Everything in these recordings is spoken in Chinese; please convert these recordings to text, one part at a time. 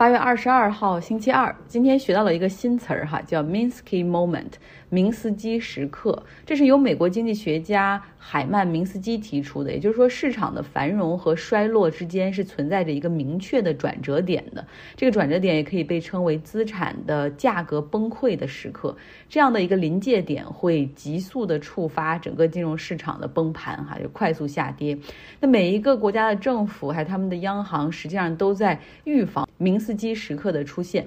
八月二十二号，星期二，今天学到了一个新词儿哈，叫 Minsky Moment，明斯基时刻。这是由美国经济学家海曼明斯基提出的，也就是说，市场的繁荣和衰落之间是存在着一个明确的转折点的。这个转折点也可以被称为资产的价格崩溃的时刻。这样的一个临界点会急速的触发整个金融市场的崩盘哈，就快速下跌。那每一个国家的政府还有他们的央行，实际上都在预防明斯。基时刻的出现，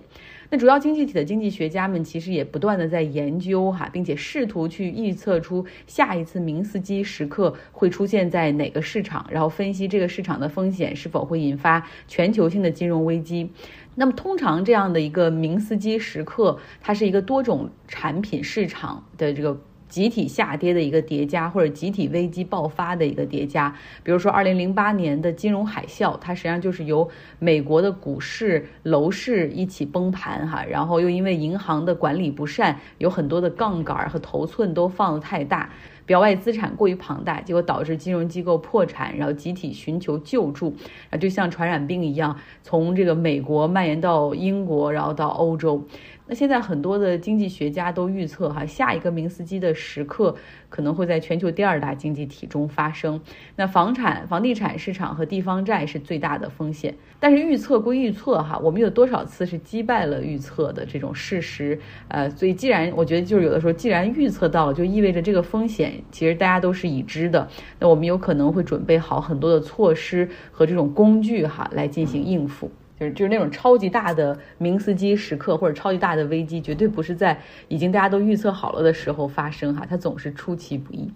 那主要经济体的经济学家们其实也不断的在研究哈，并且试图去预测出下一次明斯基时刻会出现在哪个市场，然后分析这个市场的风险是否会引发全球性的金融危机。那么通常这样的一个明斯基时刻，它是一个多种产品市场的这个。集体下跌的一个叠加，或者集体危机爆发的一个叠加。比如说，二零零八年的金融海啸，它实际上就是由美国的股市、楼市一起崩盘，哈，然后又因为银行的管理不善，有很多的杠杆和头寸都放得太大，表外资产过于庞大，结果导致金融机构破产，然后集体寻求救助，啊，就像传染病一样，从这个美国蔓延到英国，然后到欧洲。那现在很多的经济学家都预测，哈，下一个明斯基的时刻可能会在全球第二大经济体中发生。那房产、房地产市场和地方债是最大的风险。但是预测归预测，哈，我们有多少次是击败了预测的这种事实？呃，所以既然我觉得就是有的时候，既然预测到了，就意味着这个风险其实大家都是已知的。那我们有可能会准备好很多的措施和这种工具，哈，来进行应付。就是那种超级大的明斯基时刻或者超级大的危机，绝对不是在已经大家都预测好了的时候发生哈，它总是出其不意。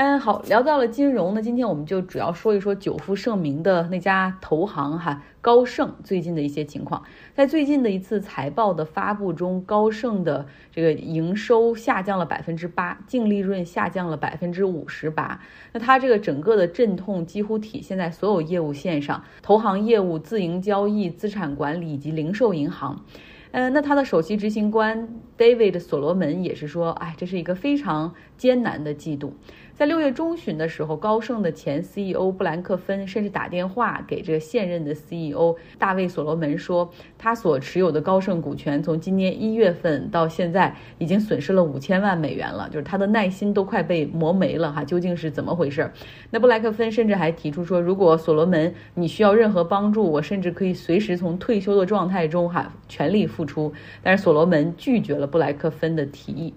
嗯，好，聊到了金融呢，今天我们就主要说一说久负盛名的那家投行哈，高盛最近的一些情况。在最近的一次财报的发布中，高盛的这个营收下降了百分之八，净利润下降了百分之五十八。那它这个整个的阵痛几乎体现在所有业务线上，投行业务、自营交易、资产管理以及零售银行。嗯，那他的首席执行官 David 所罗门也是说，哎，这是一个非常艰难的季度。在六月中旬的时候，高盛的前 CEO 布兰克芬甚至打电话给这个现任的 CEO 大卫所罗门说，他所持有的高盛股权从今年一月份到现在已经损失了五千万美元了，就是他的耐心都快被磨没了哈，究竟是怎么回事？那布莱克芬甚至还提出说，如果所罗门你需要任何帮助，我甚至可以随时从退休的状态中哈全力付出。但是所罗门拒绝了布莱克芬的提议。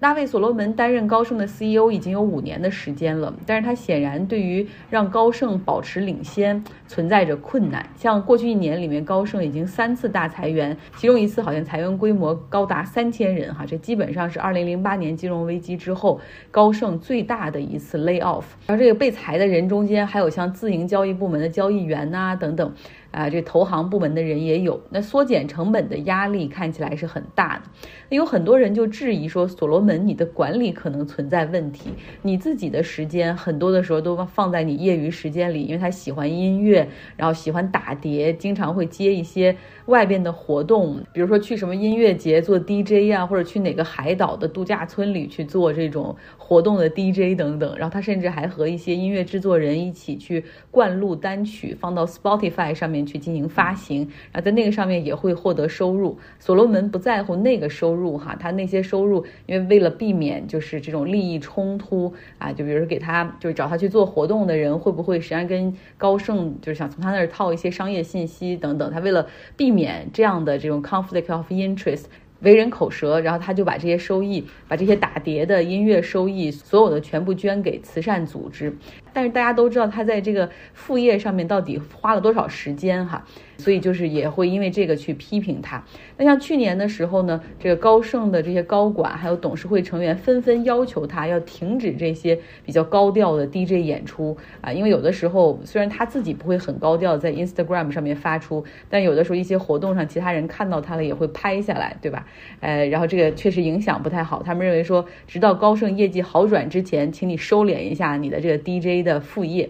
大卫·所罗门担任高盛的 CEO 已经有五年的时间了，但是他显然对于让高盛保持领先存在着困难。像过去一年里面，高盛已经三次大裁员，其中一次好像裁员规模高达三千人，哈，这基本上是2008年金融危机之后高盛最大的一次 lay off。而这个被裁的人中间，还有像自营交易部门的交易员呐等等。啊，这投行部门的人也有，那缩减成本的压力看起来是很大的。有很多人就质疑说，所罗门，你的管理可能存在问题，你自己的时间很多的时候都放在你业余时间里，因为他喜欢音乐，然后喜欢打碟，经常会接一些外边的活动，比如说去什么音乐节做 DJ 呀，或者去哪个海岛的度假村里去做这种活动的 DJ 等等。然后他甚至还和一些音乐制作人一起去灌录单曲，放到 Spotify 上面。去进行发行，然后在那个上面也会获得收入。所罗门不在乎那个收入哈，他那些收入，因为为了避免就是这种利益冲突啊，就比如说给他就是找他去做活动的人，会不会实际上跟高盛就是想从他那儿套一些商业信息等等，他为了避免这样的这种 conflict of interest。为人口舌，然后他就把这些收益，把这些打碟的音乐收益，所有的全部捐给慈善组织。但是大家都知道他在这个副业上面到底花了多少时间哈。所以就是也会因为这个去批评他。那像去年的时候呢，这个高盛的这些高管还有董事会成员纷纷要求他要停止这些比较高调的 DJ 演出啊，因为有的时候虽然他自己不会很高调在 Instagram 上面发出，但有的时候一些活动上其他人看到他了也会拍下来，对吧？呃，然后这个确实影响不太好。他们认为说，直到高盛业绩好转之前，请你收敛一下你的这个 DJ 的副业。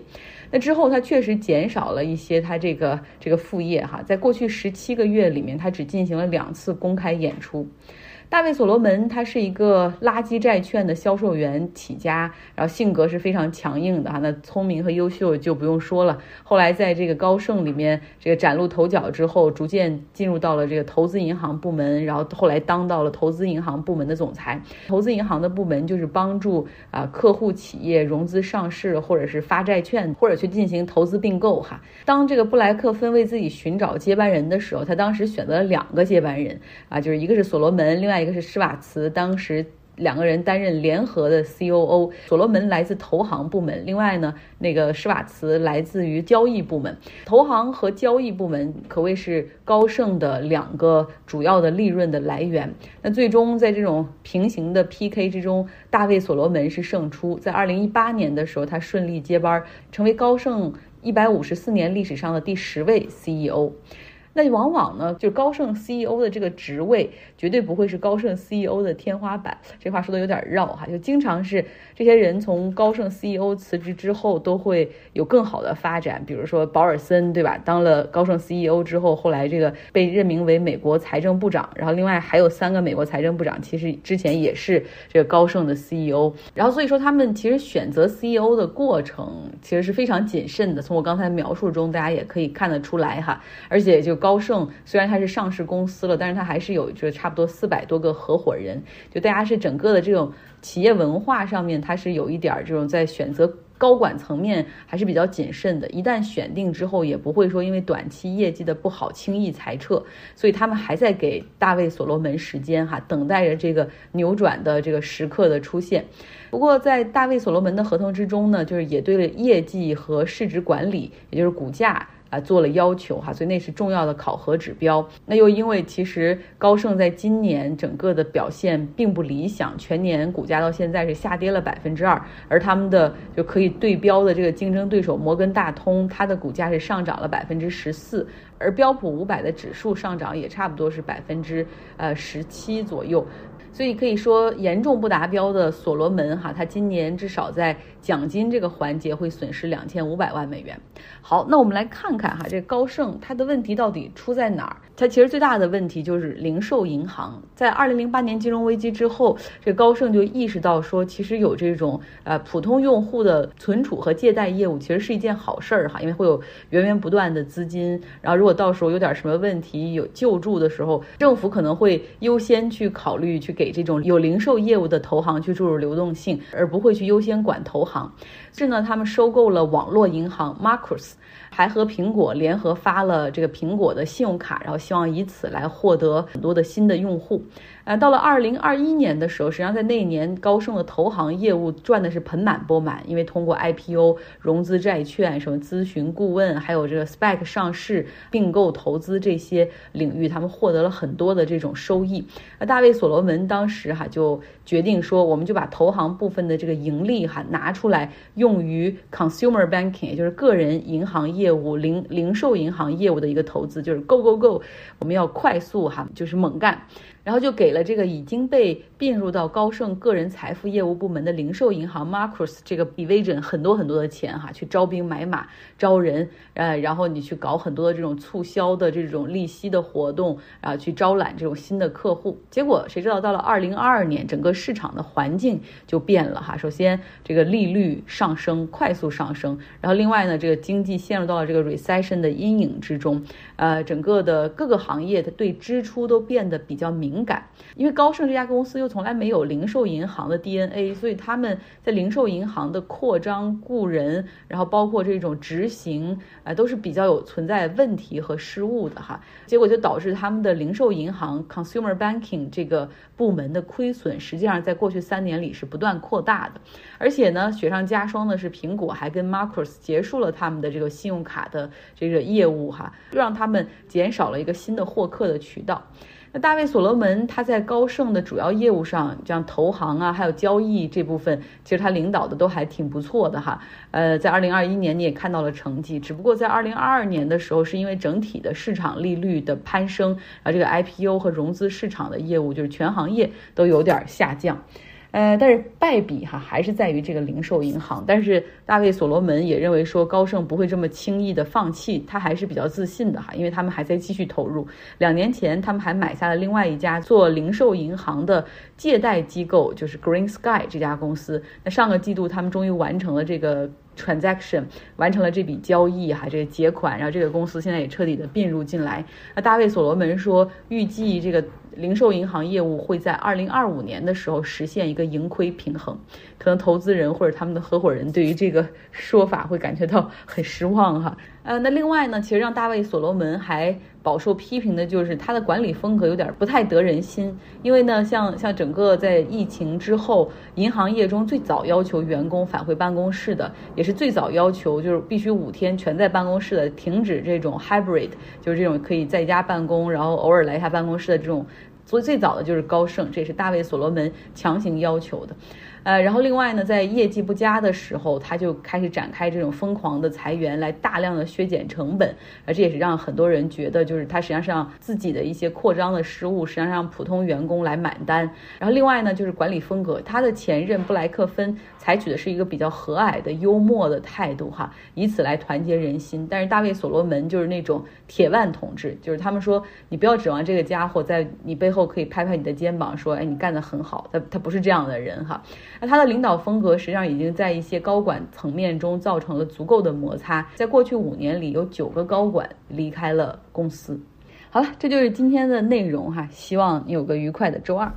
那之后，他确实减少了一些他这个这个副业哈，在过去十七个月里面，他只进行了两次公开演出。大卫·所罗门他是一个垃圾债券的销售员起家，然后性格是非常强硬的哈。那聪明和优秀就不用说了。后来在这个高盛里面这个崭露头角之后，逐渐进入到了这个投资银行部门，然后后来当到了投资银行部门的总裁。投资银行的部门就是帮助啊客户企业融资上市，或者是发债券，或者去进行投资并购哈。当这个布莱克分为自己寻找接班人的时候，他当时选择了两个接班人啊，就是一个是所罗门，另外一个是施瓦茨。当时两个人担任联合的 COO，所罗门来自投行部门，另外呢，那个施瓦茨来自于交易部门。投行和交易部门可谓是高盛的两个主要的利润的来源。那最终在这种平行的 PK 之中，大卫所罗门是胜出。在二零一八年的时候，他顺利接班，成为高盛一百五十四年历史上的第十位 CEO。那往往呢，就高盛 CEO 的这个职位绝对不会是高盛 CEO 的天花板。这话说的有点绕哈，就经常是这些人从高盛 CEO 辞职之后都会有更好的发展。比如说保尔森，对吧？当了高盛 CEO 之后，后来这个被任命为美国财政部长。然后另外还有三个美国财政部长，其实之前也是这个高盛的 CEO。然后所以说他们其实选择 CEO 的过程其实是非常谨慎的。从我刚才描述中，大家也可以看得出来哈。而且就高盛虽然它是上市公司了，但是它还是有就差不多四百多个合伙人，就大家是整个的这种企业文化上面，它是有一点这种在选择高管层面还是比较谨慎的。一旦选定之后，也不会说因为短期业绩的不好轻易裁撤，所以他们还在给大卫所罗门时间哈，等待着这个扭转的这个时刻的出现。不过在大卫所罗门的合同之中呢，就是也对了业绩和市值管理，也就是股价。啊，做了要求哈，所以那是重要的考核指标。那又因为其实高盛在今年整个的表现并不理想，全年股价到现在是下跌了百分之二，而他们的就可以对标的这个竞争对手摩根大通，它的股价是上涨了百分之十四，而标普五百的指数上涨也差不多是百分之呃十七左右。所以可以说，严重不达标的所罗门哈，他今年至少在奖金这个环节会损失两千五百万美元。好，那我们来看看哈，这高盛它的问题到底出在哪儿？它其实最大的问题就是零售银行。在二零零八年金融危机之后，这高盛就意识到说，其实有这种呃普通用户的存储和借贷业务，其实是一件好事儿哈，因为会有源源不断的资金。然后如果到时候有点什么问题有救助的时候，政府可能会优先去考虑去给这种有零售业务的投行去注入流动性，而不会去优先管投行。是呢，他们收购了网络银行 Marcus。还和苹果联合发了这个苹果的信用卡，然后希望以此来获得很多的新的用户。呃，到了二零二一年的时候，实际上在那一年，高盛的投行业务赚的是盆满钵满，因为通过 IPO 融资债券、什么咨询顾问，还有这个 SPAC 上市、并购投资这些领域，他们获得了很多的这种收益。那大卫所罗门当时哈就决定说，我们就把投行部分的这个盈利哈拿出来用于 consumer banking，也就是个人银行业业务、零零售银行业务的一个投资，就是 Go Go Go，我们要快速哈，就是猛干。然后就给了这个已经被并入到高盛个人财富业务部门的零售银行 Marcus 这个 division 很多很多的钱哈，去招兵买马、招人，呃，然后你去搞很多的这种促销的这种利息的活动，啊去招揽这种新的客户。结果谁知道到了二零二二年，整个市场的环境就变了哈。首先这个利率上升，快速上升，然后另外呢，这个经济陷入到了这个 recession 的阴影之中，呃，整个的各个行业它对支出都变得比较敏。感，因为高盛这家公司又从来没有零售银行的 DNA，所以他们在零售银行的扩张、雇人，然后包括这种执行，呃，都是比较有存在问题和失误的哈。结果就导致他们的零售银行 （consumer banking） 这个部门的亏损，实际上在过去三年里是不断扩大的。而且呢，雪上加霜的是，苹果还跟 Marcus 结束了他们的这个信用卡的这个业务哈，让他们减少了一个新的获客的渠道。那大卫所罗门他在高盛的主要业务上，像投行啊，还有交易这部分，其实他领导的都还挺不错的哈。呃，在二零二一年你也看到了成绩，只不过在二零二二年的时候，是因为整体的市场利率的攀升，然后这个 IPO 和融资市场的业务，就是全行业都有点下降。呃，但是败笔哈还是在于这个零售银行。但是大卫所罗门也认为说高盛不会这么轻易的放弃，他还是比较自信的哈，因为他们还在继续投入。两年前他们还买下了另外一家做零售银行的借贷机构，就是 Green Sky 这家公司。那上个季度他们终于完成了这个。transaction 完成了这笔交易哈，这个结款，然后这个公司现在也彻底的并入进来。那大卫所罗门说，预计这个零售银行业务会在二零二五年的时候实现一个盈亏平衡。可能投资人或者他们的合伙人对于这个说法会感觉到很失望哈。呃，那另外呢，其实让大卫所罗门还饱受批评的就是他的管理风格有点不太得人心。因为呢，像像整个在疫情之后，银行业中最早要求员工返回办公室的，也是最早要求就是必须五天全在办公室的，停止这种 hybrid，就是这种可以在家办公，然后偶尔来一下办公室的这种。所以最早的就是高盛，这也是大卫所罗门强行要求的。呃，然后另外呢，在业绩不佳的时候，他就开始展开这种疯狂的裁员，来大量的削减成本，而这也是让很多人觉得，就是他实际上让自己的一些扩张的失误，实际上让普通员工来买单。然后另外呢，就是管理风格，他的前任布莱克芬采取的是一个比较和蔼的、幽默的态度，哈，以此来团结人心。但是大卫所罗门就是那种铁腕统治，就是他们说你不要指望这个家伙在你背后可以拍拍你的肩膀，说，哎，你干得很好。他他不是这样的人，哈。那他的领导风格实际上已经在一些高管层面中造成了足够的摩擦。在过去五年里，有九个高管离开了公司。好了，这就是今天的内容哈，希望你有个愉快的周二。